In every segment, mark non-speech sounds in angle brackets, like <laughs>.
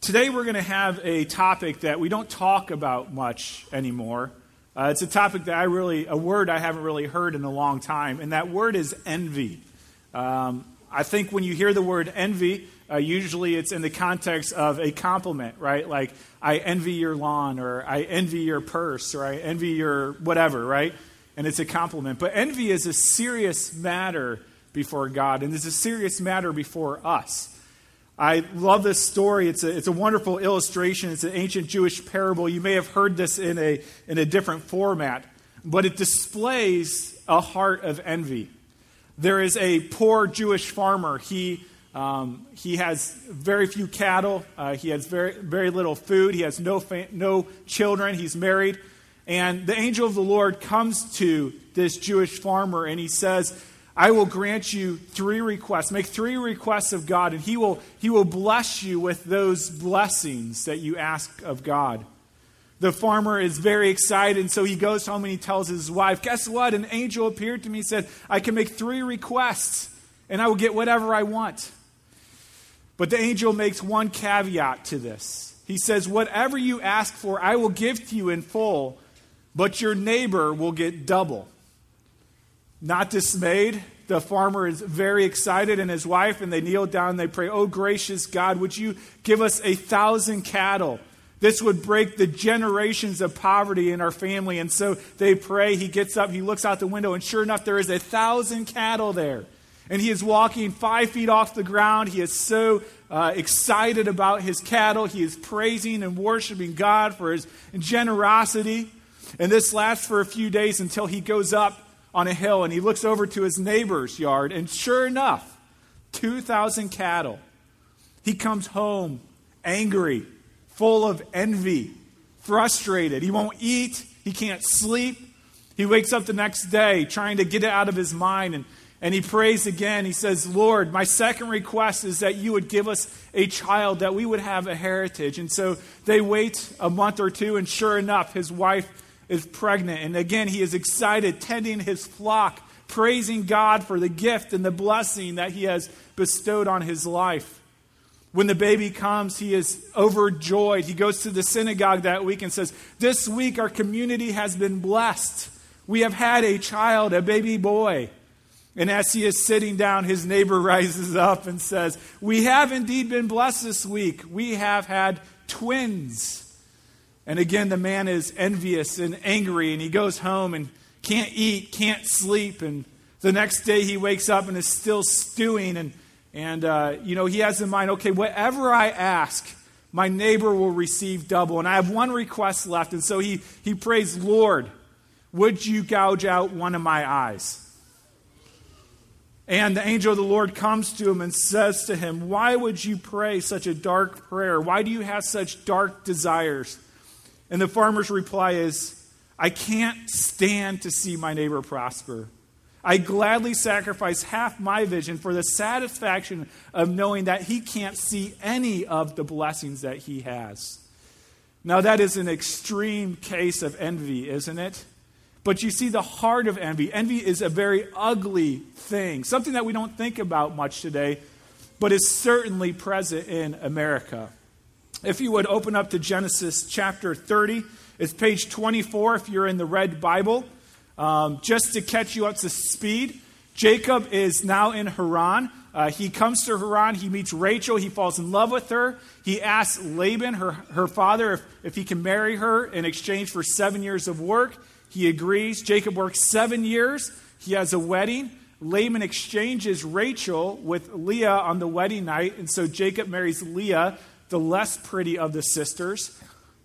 Today, we're going to have a topic that we don't talk about much anymore. Uh, it's a topic that I really, a word I haven't really heard in a long time, and that word is envy. Um, I think when you hear the word envy, uh, usually it's in the context of a compliment, right? Like, I envy your lawn, or I envy your purse, or I envy your whatever, right? And it's a compliment. But envy is a serious matter before God, and it's a serious matter before us. I love this story. It's a, it's a wonderful illustration. It's an ancient Jewish parable. You may have heard this in a, in a different format, but it displays a heart of envy. There is a poor Jewish farmer. He, um, he has very few cattle. Uh, he has very, very little food. He has no, fa- no children. He's married. And the angel of the Lord comes to this Jewish farmer and he says, I will grant you three requests. Make three requests of God, and he will, he will bless you with those blessings that you ask of God. The farmer is very excited, so he goes home and he tells his wife, Guess what? An angel appeared to me and said, I can make three requests, and I will get whatever I want. But the angel makes one caveat to this. He says, Whatever you ask for, I will give to you in full, but your neighbor will get double. Not dismayed, the farmer is very excited and his wife, and they kneel down and they pray, Oh, gracious God, would you give us a thousand cattle? This would break the generations of poverty in our family. And so they pray. He gets up, he looks out the window, and sure enough, there is a thousand cattle there. And he is walking five feet off the ground. He is so uh, excited about his cattle. He is praising and worshiping God for his generosity. And this lasts for a few days until he goes up on a hill and he looks over to his neighbor's yard, and sure enough, 2,000 cattle. He comes home angry, full of envy, frustrated. He won't eat, he can't sleep. He wakes up the next day trying to get it out of his mind and, and he prays again. He says, Lord, my second request is that you would give us a child, that we would have a heritage. And so they wait a month or two, and sure enough, his wife is pregnant. And again, he is excited, tending his flock, praising God for the gift and the blessing that he has bestowed on his life. When the baby comes, he is overjoyed. He goes to the synagogue that week and says, This week our community has been blessed. We have had a child, a baby boy. And as he is sitting down, his neighbor <laughs> rises up and says, We have indeed been blessed this week. We have had twins. And again, the man is envious and angry, and he goes home and can't eat, can't sleep. And the next day he wakes up and is still stewing. And, and uh, you know, he has in mind, okay, whatever I ask, my neighbor will receive double. And I have one request left. And so he, he prays, Lord, would you gouge out one of my eyes? And the angel of the Lord comes to him and says to him, Why would you pray such a dark prayer? Why do you have such dark desires? And the farmer's reply is, I can't stand to see my neighbor prosper. I gladly sacrifice half my vision for the satisfaction of knowing that he can't see any of the blessings that he has. Now, that is an extreme case of envy, isn't it? But you see the heart of envy. Envy is a very ugly thing, something that we don't think about much today, but is certainly present in America. If you would open up to Genesis chapter 30, it's page 24 if you're in the red Bible. Um, just to catch you up to speed, Jacob is now in Haran. Uh, he comes to Haran. He meets Rachel. He falls in love with her. He asks Laban, her, her father, if, if he can marry her in exchange for seven years of work. He agrees. Jacob works seven years. He has a wedding. Laban exchanges Rachel with Leah on the wedding night, and so Jacob marries Leah the less pretty of the sisters.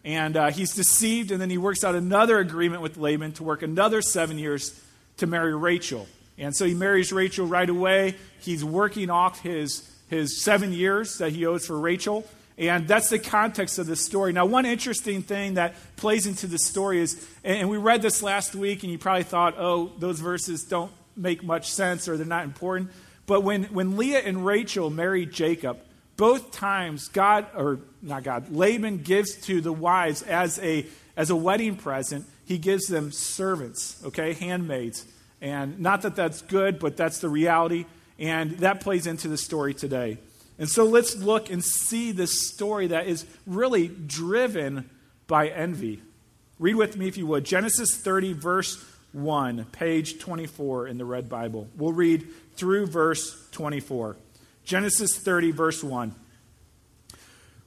And uh, he's deceived, and then he works out another agreement with Laban to work another seven years to marry Rachel. And so he marries Rachel right away. He's working off his, his seven years that he owes for Rachel. And that's the context of this story. Now, one interesting thing that plays into the story is, and we read this last week, and you probably thought, oh, those verses don't make much sense or they're not important. But when, when Leah and Rachel married Jacob, both times God, or not God, Laban gives to the wives as a, as a wedding present, he gives them servants, okay, handmaids. And not that that's good, but that's the reality. And that plays into the story today. And so let's look and see this story that is really driven by envy. Read with me if you would. Genesis 30, verse 1, page 24 in the Red Bible. We'll read through verse 24. Genesis 30, verse 1.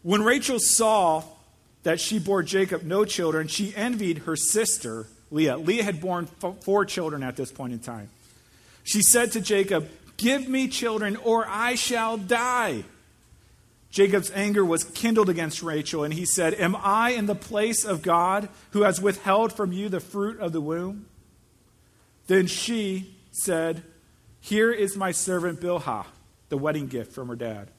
When Rachel saw that she bore Jacob no children, she envied her sister Leah. Leah had borne four children at this point in time. She said to Jacob, Give me children, or I shall die. Jacob's anger was kindled against Rachel, and he said, Am I in the place of God who has withheld from you the fruit of the womb? Then she said, Here is my servant Bilhah, the wedding gift from her dad.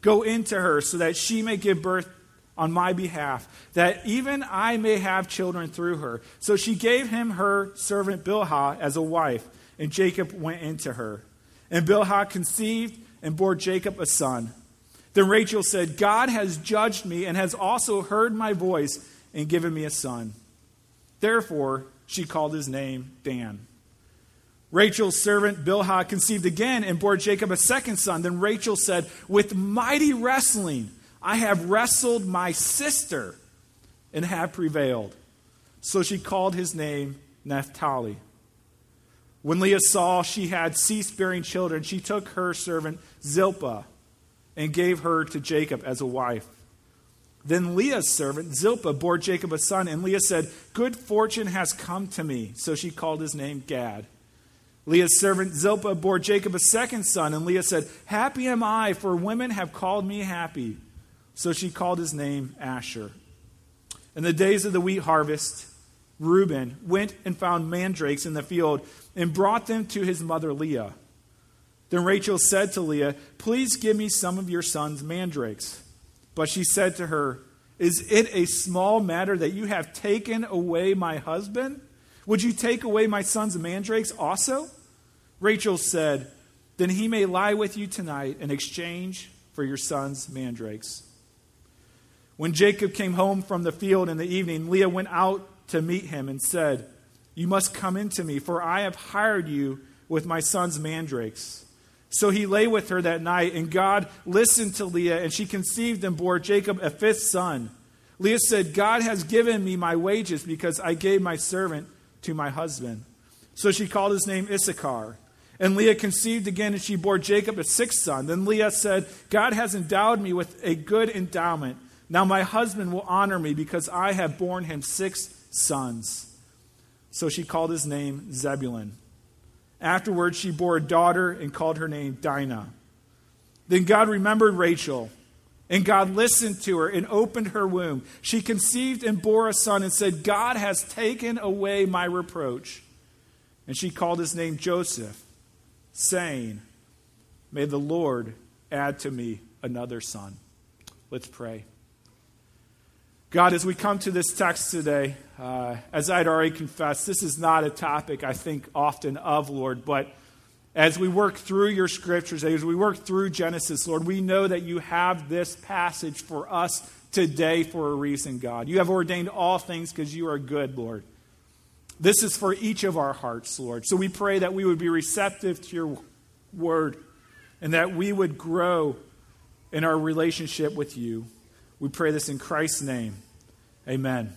Go into her so that she may give birth on my behalf, that even I may have children through her. So she gave him her servant Bilhah as a wife, and Jacob went into her. And Bilhah conceived and bore Jacob a son. Then Rachel said, God has judged me and has also heard my voice and given me a son. Therefore, she called his name Dan. Rachel's servant Bilhah conceived again and bore Jacob a second son. Then Rachel said, With mighty wrestling I have wrestled my sister and have prevailed. So she called his name Naphtali. When Leah saw she had ceased bearing children, she took her servant Zilpah and gave her to Jacob as a wife. Then Leah's servant Zilpah bore Jacob a son, and Leah said, Good fortune has come to me. So she called his name Gad. Leah's servant Zilpah bore Jacob a second son, and Leah said, Happy am I, for women have called me happy. So she called his name Asher. In the days of the wheat harvest, Reuben went and found mandrakes in the field and brought them to his mother Leah. Then Rachel said to Leah, Please give me some of your son's mandrakes. But she said to her, Is it a small matter that you have taken away my husband? Would you take away my son's mandrakes also? Rachel said, Then he may lie with you tonight in exchange for your son's mandrakes. When Jacob came home from the field in the evening, Leah went out to meet him and said, You must come in to me, for I have hired you with my son's mandrakes. So he lay with her that night, and God listened to Leah, and she conceived and bore Jacob a fifth son. Leah said, God has given me my wages because I gave my servant to my husband. So she called his name Issachar. And Leah conceived again, and she bore Jacob a sixth son. Then Leah said, God has endowed me with a good endowment. Now my husband will honor me because I have borne him six sons. So she called his name Zebulun. Afterwards, she bore a daughter and called her name Dinah. Then God remembered Rachel, and God listened to her and opened her womb. She conceived and bore a son and said, God has taken away my reproach. And she called his name Joseph, saying, May the Lord add to me another son. Let's pray. God, as we come to this text today, uh, as I'd already confessed, this is not a topic I think often of, Lord, but as we work through your scriptures, as we work through Genesis, Lord, we know that you have this passage for us today for a reason, God. You have ordained all things because you are good, Lord. This is for each of our hearts, Lord. So we pray that we would be receptive to your word and that we would grow in our relationship with you. We pray this in Christ's name. Amen.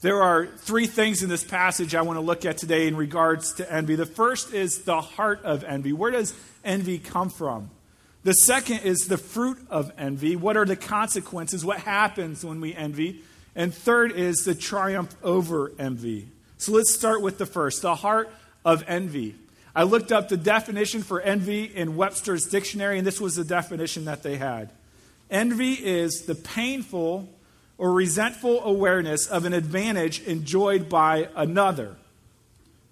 There are three things in this passage I want to look at today in regards to envy. The first is the heart of envy. Where does envy come from? The second is the fruit of envy. What are the consequences? What happens when we envy? And third is the triumph over envy. So let's start with the first the heart of envy. I looked up the definition for envy in Webster's dictionary, and this was the definition that they had. Envy is the painful or resentful awareness of an advantage enjoyed by another,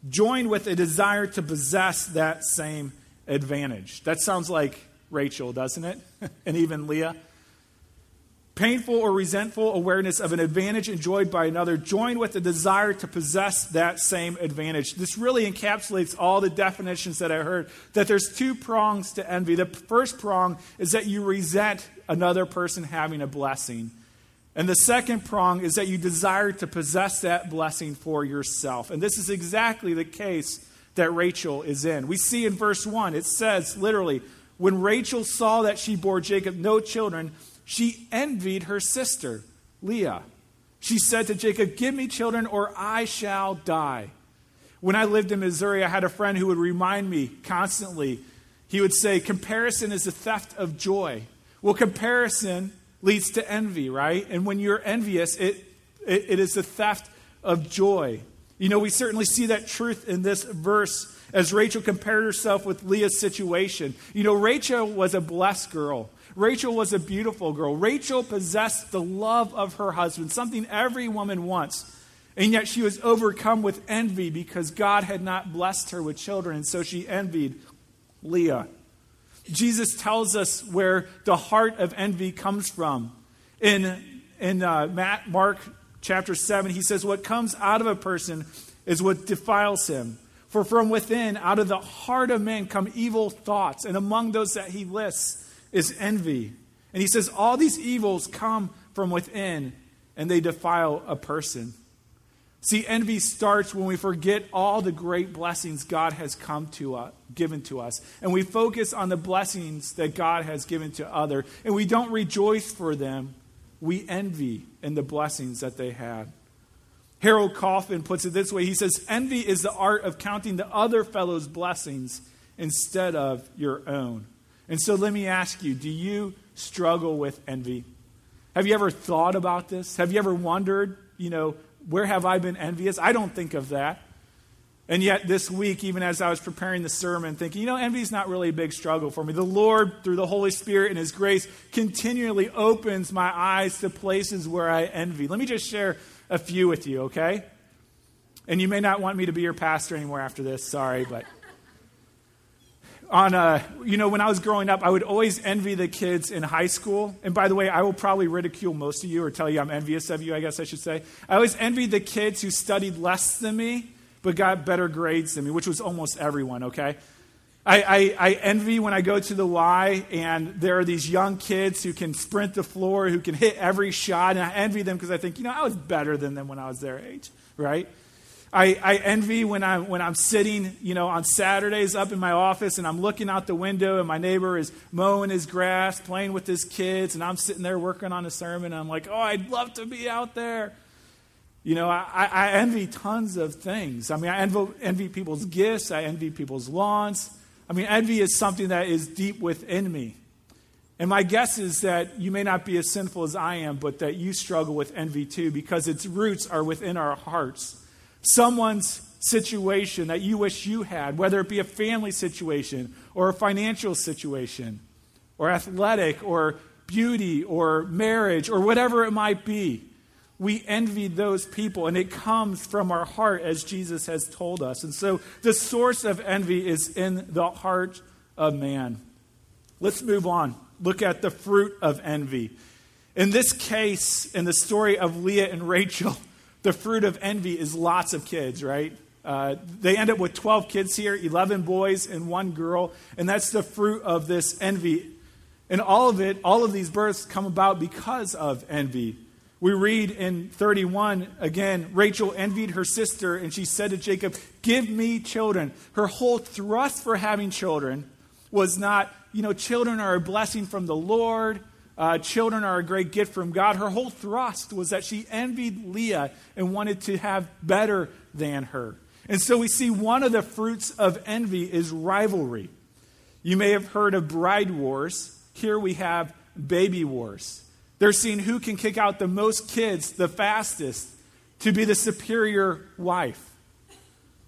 joined with a desire to possess that same advantage. That sounds like Rachel, doesn't it? <laughs> and even Leah painful or resentful awareness of an advantage enjoyed by another, joined with the desire to possess that same advantage. This really encapsulates all the definitions that I heard. That there's two prongs to envy. The first prong is that you resent another person having a blessing. And the second prong is that you desire to possess that blessing for yourself. And this is exactly the case that Rachel is in. We see in verse 1, it says literally, When Rachel saw that she bore Jacob no children, she envied her sister, Leah. She said to Jacob, Give me children, or I shall die. When I lived in Missouri, I had a friend who would remind me constantly. He would say, Comparison is the theft of joy. Well, comparison leads to envy, right? And when you're envious, it, it, it is the theft of joy. You know, we certainly see that truth in this verse as Rachel compared herself with Leah's situation. You know, Rachel was a blessed girl. Rachel was a beautiful girl. Rachel possessed the love of her husband, something every woman wants. And yet she was overcome with envy because God had not blessed her with children, and so she envied Leah. Jesus tells us where the heart of envy comes from. In, in uh, Matt, Mark chapter 7, he says, What comes out of a person is what defiles him. For from within, out of the heart of man, come evil thoughts. And among those that he lists is envy. And he says, All these evils come from within, and they defile a person. See, envy starts when we forget all the great blessings God has come to us, given to us, and we focus on the blessings that God has given to other, and we don't rejoice for them. We envy in the blessings that they had. Harold Coffin puts it this way. He says, "Envy is the art of counting the other fellow's blessings instead of your own." And so let me ask you, do you struggle with envy? Have you ever thought about this? Have you ever wondered, you know, where have I been envious? I don't think of that. And yet, this week, even as I was preparing the sermon, thinking, you know, envy is not really a big struggle for me. The Lord, through the Holy Spirit and His grace, continually opens my eyes to places where I envy. Let me just share a few with you, okay? And you may not want me to be your pastor anymore after this, sorry, but on uh, you know when i was growing up i would always envy the kids in high school. And by the way i will probably ridicule most of you or tell you i'm envious of you i guess i should say. I always envied the kids who studied less than me but got better grades than me which was almost everyone okay? I, I, I envy when i go to the y and there are these young kids who can sprint the floor who can hit every shot and i envy them because i think you know i was better than them when i was their age right I, I envy when I'm, when I'm sitting, you know, on Saturdays up in my office and I'm looking out the window and my neighbor is mowing his grass, playing with his kids, and I'm sitting there working on a sermon. And I'm like, oh, I'd love to be out there. You know, I, I envy tons of things. I mean, I envy, envy people's gifts, I envy people's lawns. I mean, envy is something that is deep within me. And my guess is that you may not be as sinful as I am, but that you struggle with envy too, because its roots are within our hearts someone's situation that you wish you had, whether it be a family situation or a financial situation or athletic or beauty or marriage or whatever it might be. We envy those people, and it comes from our heart, as Jesus has told us. And so the source of envy is in the heart of man. Let's move on. Look at the fruit of envy. In this case, in the story of Leah and Rachel, the fruit of envy is lots of kids, right? Uh, they end up with 12 kids here, 11 boys and one girl, and that's the fruit of this envy. And all of it, all of these births come about because of envy. We read in 31 again, Rachel envied her sister, and she said to Jacob, Give me children. Her whole thrust for having children was not, you know, children are a blessing from the Lord uh, children are a great gift from God. Her whole thrust was that she envied Leah and wanted to have better than her. And so we see one of the fruits of envy is rivalry. You may have heard of bride wars. Here we have baby wars. They're seeing who can kick out the most kids the fastest to be the superior wife.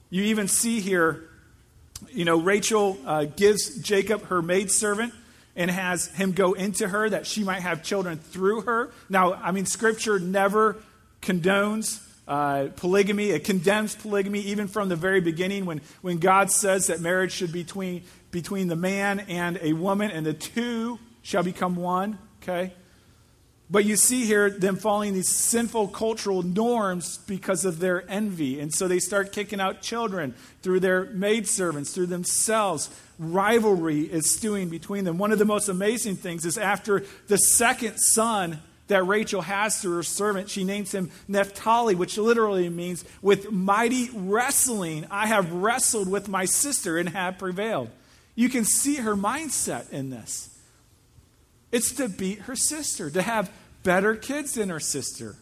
You even see here, you know, Rachel uh, gives Jacob her maidservant and has him go into her that she might have children through her. Now, I mean, Scripture never condones uh, polygamy. It condemns polygamy even from the very beginning when, when God says that marriage should be between, between the man and a woman, and the two shall become one. Okay? But you see here them following these sinful cultural norms because of their envy. And so they start kicking out children through their maidservants, through themselves. Rivalry is stewing between them. One of the most amazing things is after the second son that Rachel has through her servant, she names him Naphtali, which literally means, with mighty wrestling, I have wrestled with my sister and have prevailed. You can see her mindset in this. It's to beat her sister, to have better kids than her sister.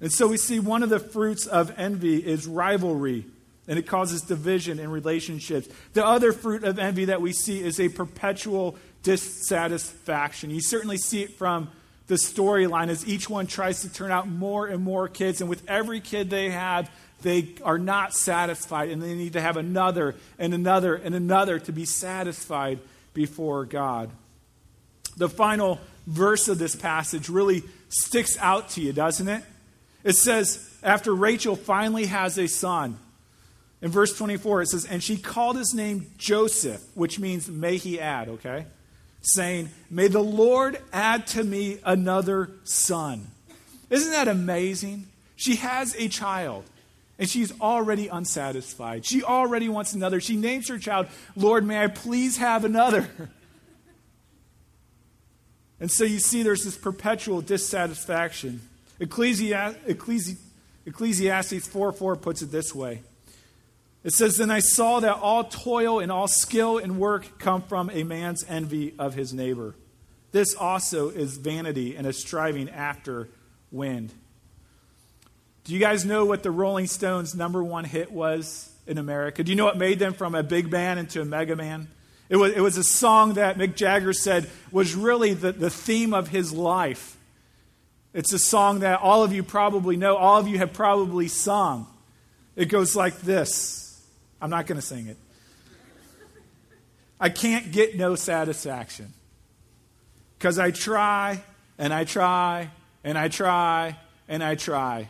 And so we see one of the fruits of envy is rivalry, and it causes division in relationships. The other fruit of envy that we see is a perpetual dissatisfaction. You certainly see it from the storyline as each one tries to turn out more and more kids, and with every kid they have, they are not satisfied, and they need to have another and another and another to be satisfied before God. The final verse of this passage really sticks out to you, doesn't it? It says, after Rachel finally has a son, in verse 24, it says, And she called his name Joseph, which means may he add, okay? Saying, May the Lord add to me another son. Isn't that amazing? She has a child. And she's already unsatisfied. She already wants another. She names her child, Lord, may I please have another? <laughs> And so you see there's this perpetual dissatisfaction. Ecclesiastes, Ecclesiastes 4 4 puts it this way It says, Then I saw that all toil and all skill and work come from a man's envy of his neighbor. This also is vanity and a striving after wind. Do you guys know what the Rolling Stones' number one hit was in America? Do you know what made them from a big band into a mega band? It was, it was a song that Mick Jagger said was really the, the theme of his life. It's a song that all of you probably know, all of you have probably sung. It goes like this I'm not going to sing it. I can't get no satisfaction because I try and I try and I try and I try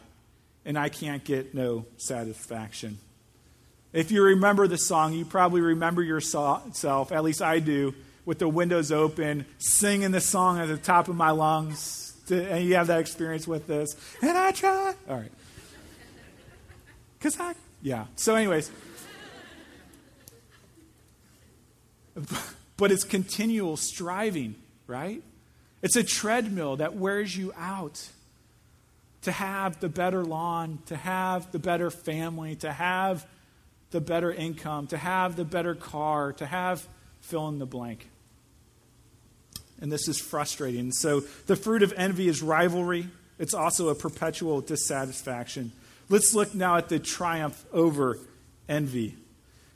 and I can't get no satisfaction. If you remember the song, you probably remember yourself, at least I do, with the windows open, singing the song at the top of my lungs. And you have that experience with this. And I try. All right. Because I, yeah. So, anyways. But it's continual striving, right? It's a treadmill that wears you out to have the better lawn, to have the better family, to have the better income, to have the better car, to have fill in the blank. And this is frustrating. So the fruit of envy is rivalry, it's also a perpetual dissatisfaction. Let's look now at the triumph over envy.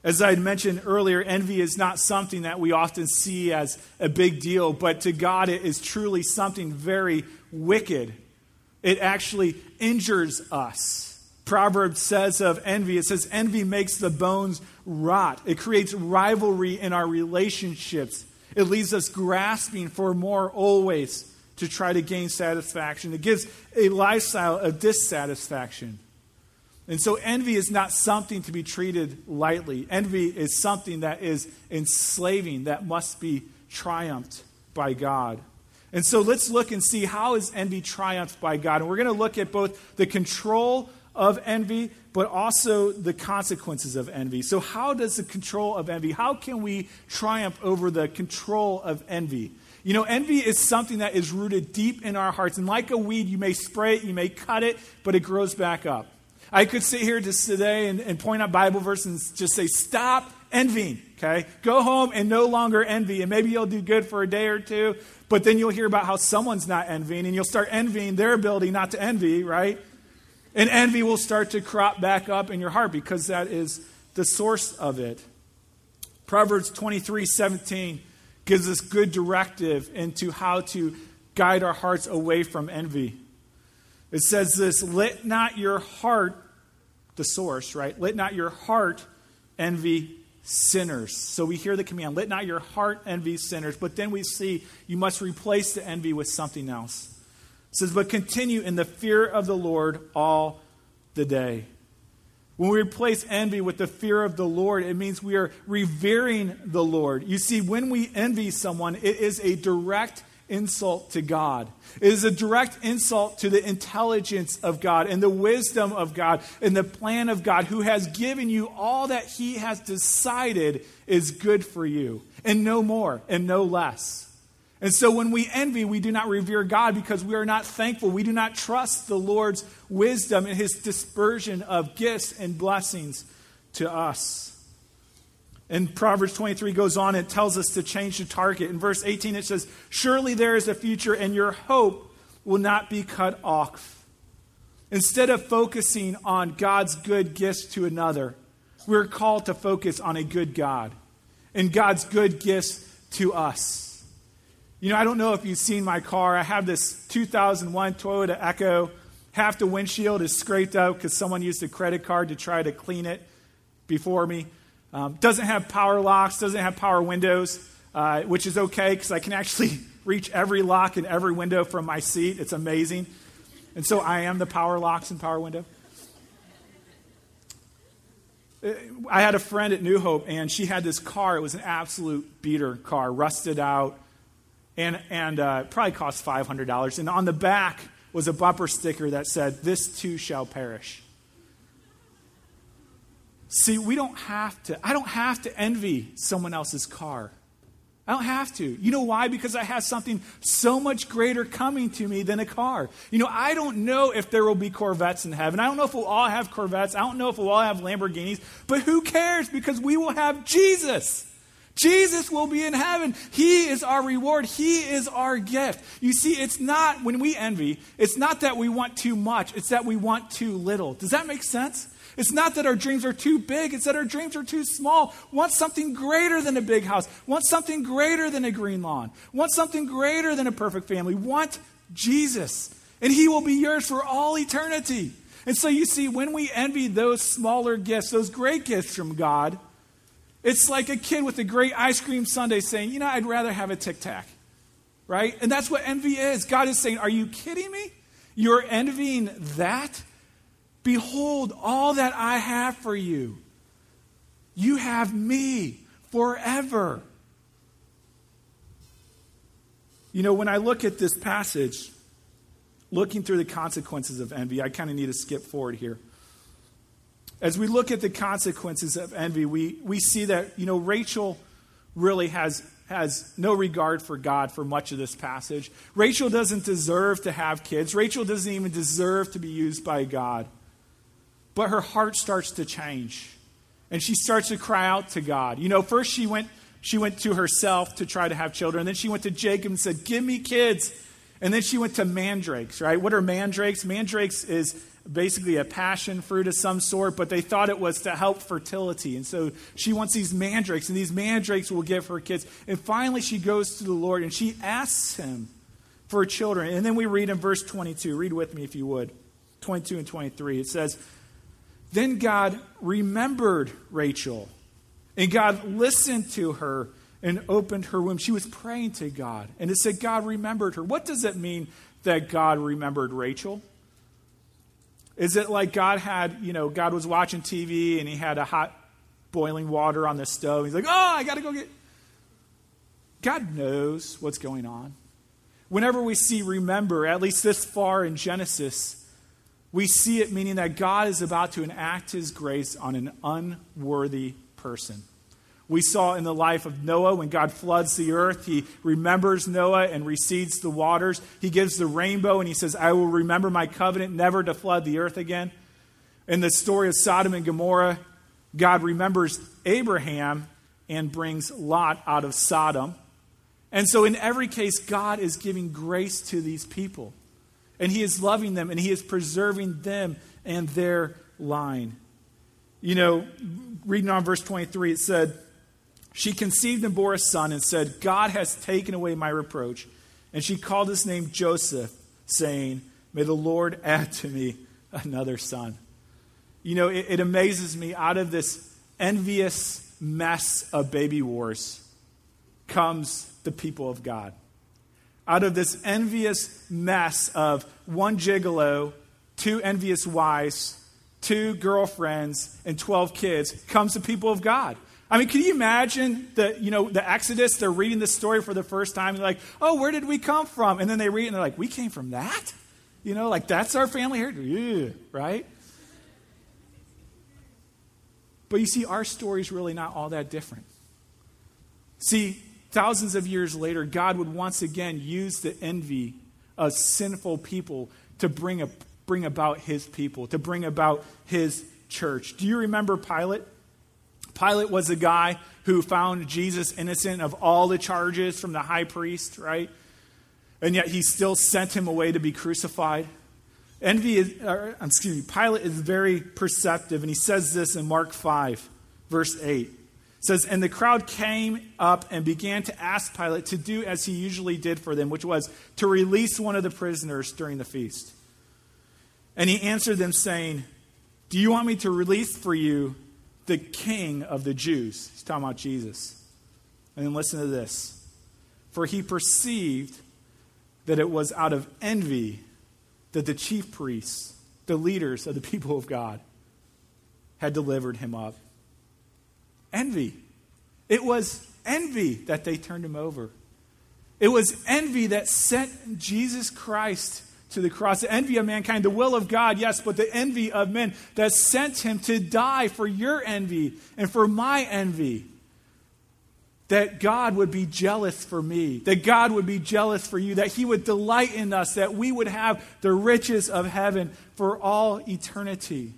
As I had mentioned earlier, envy is not something that we often see as a big deal, but to God it is truly something very wicked it actually injures us. Proverbs says of envy, it says, envy makes the bones rot. It creates rivalry in our relationships. It leaves us grasping for more always to try to gain satisfaction. It gives a lifestyle of dissatisfaction. And so, envy is not something to be treated lightly. Envy is something that is enslaving, that must be triumphed by God. And so let's look and see how is envy triumphed by God. And we're going to look at both the control of envy, but also the consequences of envy. So, how does the control of envy, how can we triumph over the control of envy? You know, envy is something that is rooted deep in our hearts. And like a weed, you may spray it, you may cut it, but it grows back up. I could sit here just today and, and point out Bible verses and just say, stop envying, okay? Go home and no longer envy. And maybe you'll do good for a day or two, but then you'll hear about how someone's not envying, and you'll start envying their ability not to envy, right? And envy will start to crop back up in your heart because that is the source of it. Proverbs 23 17 gives us good directive into how to guide our hearts away from envy. It says this Let not your heart, the source, right? Let not your heart envy sinners. So we hear the command, let not your heart envy sinners. But then we see you must replace the envy with something else. It says, but continue in the fear of the Lord all the day. When we replace envy with the fear of the Lord, it means we are revering the Lord. You see, when we envy someone, it is a direct insult to God. It is a direct insult to the intelligence of God and the wisdom of God and the plan of God, who has given you all that He has decided is good for you, and no more and no less. And so when we envy, we do not revere God because we are not thankful. We do not trust the Lord's wisdom and His dispersion of gifts and blessings to us. And Proverbs 23 goes on and tells us to change the target. In verse 18, it says, Surely there is a future, and your hope will not be cut off. Instead of focusing on God's good gifts to another, we're called to focus on a good God and God's good gifts to us. You know, I don't know if you've seen my car. I have this 2001 Toyota Echo. Half the windshield is scraped out because someone used a credit card to try to clean it before me. Um, doesn't have power locks, doesn't have power windows, uh, which is okay because I can actually <laughs> reach every lock and every window from my seat. It's amazing. And so I am the power locks and power window. Uh, I had a friend at New Hope, and she had this car. It was an absolute beater car, rusted out, and, and uh, probably cost $500. And on the back was a bumper sticker that said, This too shall perish. See, we don't have to, I don't have to envy someone else's car. I don't have to. You know why? Because I have something so much greater coming to me than a car. You know, I don't know if there will be Corvettes in heaven. I don't know if we'll all have Corvettes. I don't know if we'll all have Lamborghinis. But who cares? Because we will have Jesus. Jesus will be in heaven. He is our reward. He is our gift. You see, it's not, when we envy, it's not that we want too much, it's that we want too little. Does that make sense? It's not that our dreams are too big, it's that our dreams are too small. Want something greater than a big house. Want something greater than a green lawn. Want something greater than a perfect family. Want Jesus. And He will be yours for all eternity. And so you see, when we envy those smaller gifts, those great gifts from God, it's like a kid with a great ice cream sundae saying, You know, I'd rather have a tic tac. Right? And that's what envy is. God is saying, Are you kidding me? You're envying that? Behold, all that I have for you. You have me forever. You know, when I look at this passage, looking through the consequences of envy, I kind of need to skip forward here. As we look at the consequences of envy, we, we see that, you know, Rachel really has, has no regard for God for much of this passage. Rachel doesn't deserve to have kids, Rachel doesn't even deserve to be used by God. But her heart starts to change. And she starts to cry out to God. You know, first she went, she went to herself to try to have children. Then she went to Jacob and said, Give me kids. And then she went to mandrakes, right? What are mandrakes? Mandrakes is basically a passion fruit of some sort, but they thought it was to help fertility. And so she wants these mandrakes, and these mandrakes will give her kids. And finally, she goes to the Lord and she asks him for children. And then we read in verse 22. Read with me if you would. 22 and 23. It says, then God remembered Rachel, and God listened to her and opened her womb. She was praying to God, and it said God remembered her. What does it mean that God remembered Rachel? Is it like God had, you know, God was watching TV and he had a hot boiling water on the stove? He's like, oh, I got to go get. God knows what's going on. Whenever we see remember, at least this far in Genesis, we see it meaning that God is about to enact his grace on an unworthy person. We saw in the life of Noah when God floods the earth, he remembers Noah and recedes the waters. He gives the rainbow and he says, I will remember my covenant never to flood the earth again. In the story of Sodom and Gomorrah, God remembers Abraham and brings Lot out of Sodom. And so, in every case, God is giving grace to these people. And he is loving them and he is preserving them and their line. You know, reading on verse 23, it said, She conceived and bore a son and said, God has taken away my reproach. And she called his name Joseph, saying, May the Lord <laughs> add to me another son. You know, it, it amazes me out of this envious mess of baby wars comes the people of God out of this envious mess of one gigolo, two envious wives, two girlfriends, and 12 kids comes the people of God. I mean, can you imagine the, you know, the Exodus? They're reading this story for the first time. They're like, oh, where did we come from? And then they read and they're like, we came from that? You know, like that's our family here, right? But you see, our story is really not all that different. See, Thousands of years later, God would once again use the envy of sinful people to bring, a, bring about his people, to bring about his church. Do you remember Pilate? Pilate was the guy who found Jesus innocent of all the charges from the high priest, right? And yet he still sent him away to be crucified. Envy is, or, um, excuse me, Pilate is very perceptive, and he says this in Mark 5, verse 8. It says, And the crowd came up and began to ask Pilate to do as he usually did for them, which was to release one of the prisoners during the feast. And he answered them, saying, Do you want me to release for you the king of the Jews? He's talking about Jesus. And then listen to this. For he perceived that it was out of envy that the chief priests, the leaders of the <laughs> people of God, had delivered him up. Envy. It was envy that they turned him over. It was envy that sent Jesus Christ to the cross. The envy of mankind, the will of God, yes, but the envy of men that sent him to die for your envy and for my envy that God would be jealous for me, that God would be jealous for you, that He would delight in us, that we would have the riches of heaven for all eternity.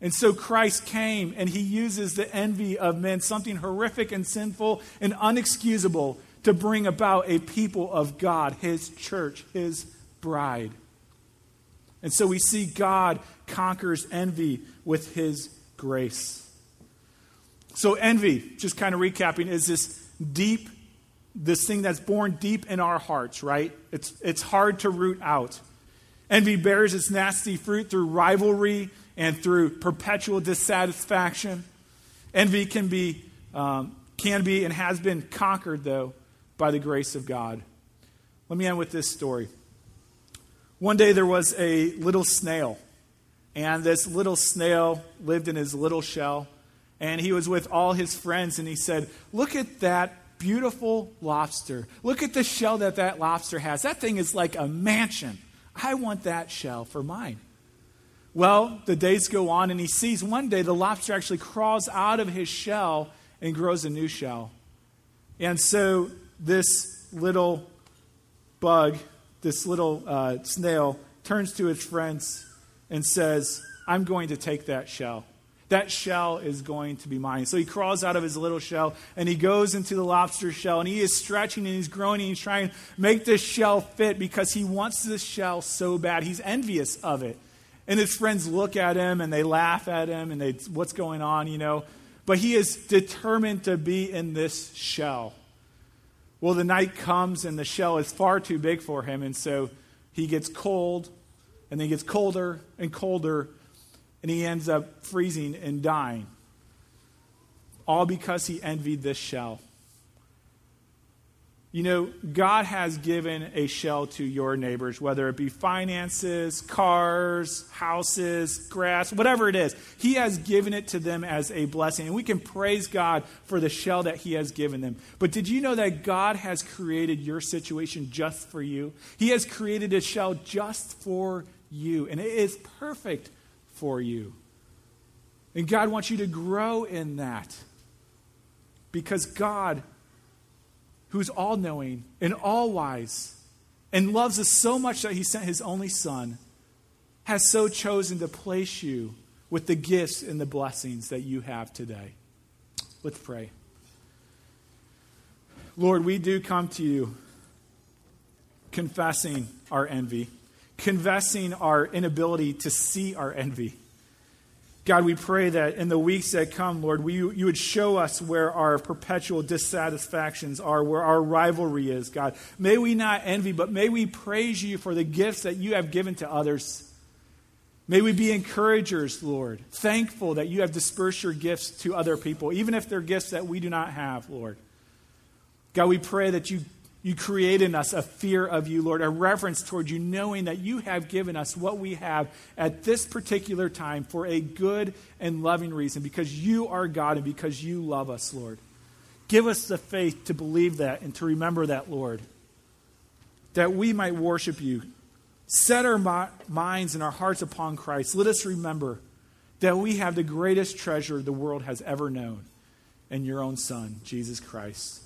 And so Christ came and He uses the envy of men, something horrific and sinful and unexcusable, to bring about a people of God, His church, His bride. And so we see God conquers envy with His grace. So, envy, just kind of recapping, is this deep, this thing that's born deep in our hearts, right? It's, it's hard to root out. Envy bears its nasty fruit through rivalry and through perpetual dissatisfaction. Envy can be, um, can be and has been conquered, though, by the grace of God. Let me end with this story. One day there was a little snail, and this little snail lived in his little shell and he was with all his friends and he said, Look at that beautiful lobster. Look at the shell that that lobster has. That thing is like a mansion. I want that shell for mine. Well, the days go on and he sees one day the lobster actually crawls out of his shell and grows a new shell. And so this little bug, this little uh, snail, turns to his friends and says, I'm going to take that shell. That shell is going to be mine. So he crawls out of his little shell and he goes into the lobster shell and he is stretching and he's growing and he's trying to make this shell fit because he wants this shell so bad. He's envious of it. And his friends look at him and they laugh at him and they, what's going on, you know? But he is determined to be in this shell. Well, the night comes and the shell is far too big for him, and so he gets cold, and then he gets colder and colder and he ends up freezing and dying. All because he envied this shell. You know, God has given a shell to your neighbors, whether it be finances, cars, houses, grass, whatever it is. He has given it to them as a blessing. And we can praise God for the shell that He has given them. But did you know that God has created your situation just for you? He has created a shell just for you. And it is perfect for you. And God wants you to grow in that. Because God, who's all knowing and all wise, and loves us so much that he sent his only Son, has so chosen to place you with the gifts and the blessings that you have today. Let's pray. Lord, we do come to you confessing our envy confessing our inability to see our envy. God, we pray that in the weeks that come, Lord, we, you would show us where our perpetual dissatisfactions are, where our rivalry is, God. May we not envy, but may we praise you for the gifts that you have given to others. May we be encouragers, Lord, thankful that you have dispersed your gifts to other people, even if they're gifts that we do not have, Lord. God, we pray that you you create in us a fear of you, Lord, a reverence toward you, knowing that you have given us what we have at this particular time for a good and loving reason, because you are God and because you love us, Lord. Give us the faith to believe that and to remember that, Lord, that we might worship you. Set our mi- minds and our hearts upon Christ. Let us remember that we have the greatest treasure the world has ever known in your own Son, Jesus Christ.